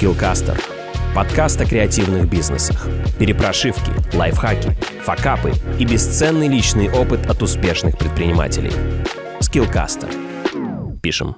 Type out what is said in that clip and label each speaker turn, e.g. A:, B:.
A: Skillcaster – подкаст о креативных бизнесах. Перепрошивки, лайфхаки, факапы и бесценный личный опыт от успешных предпринимателей. Skillcaster. Пишем.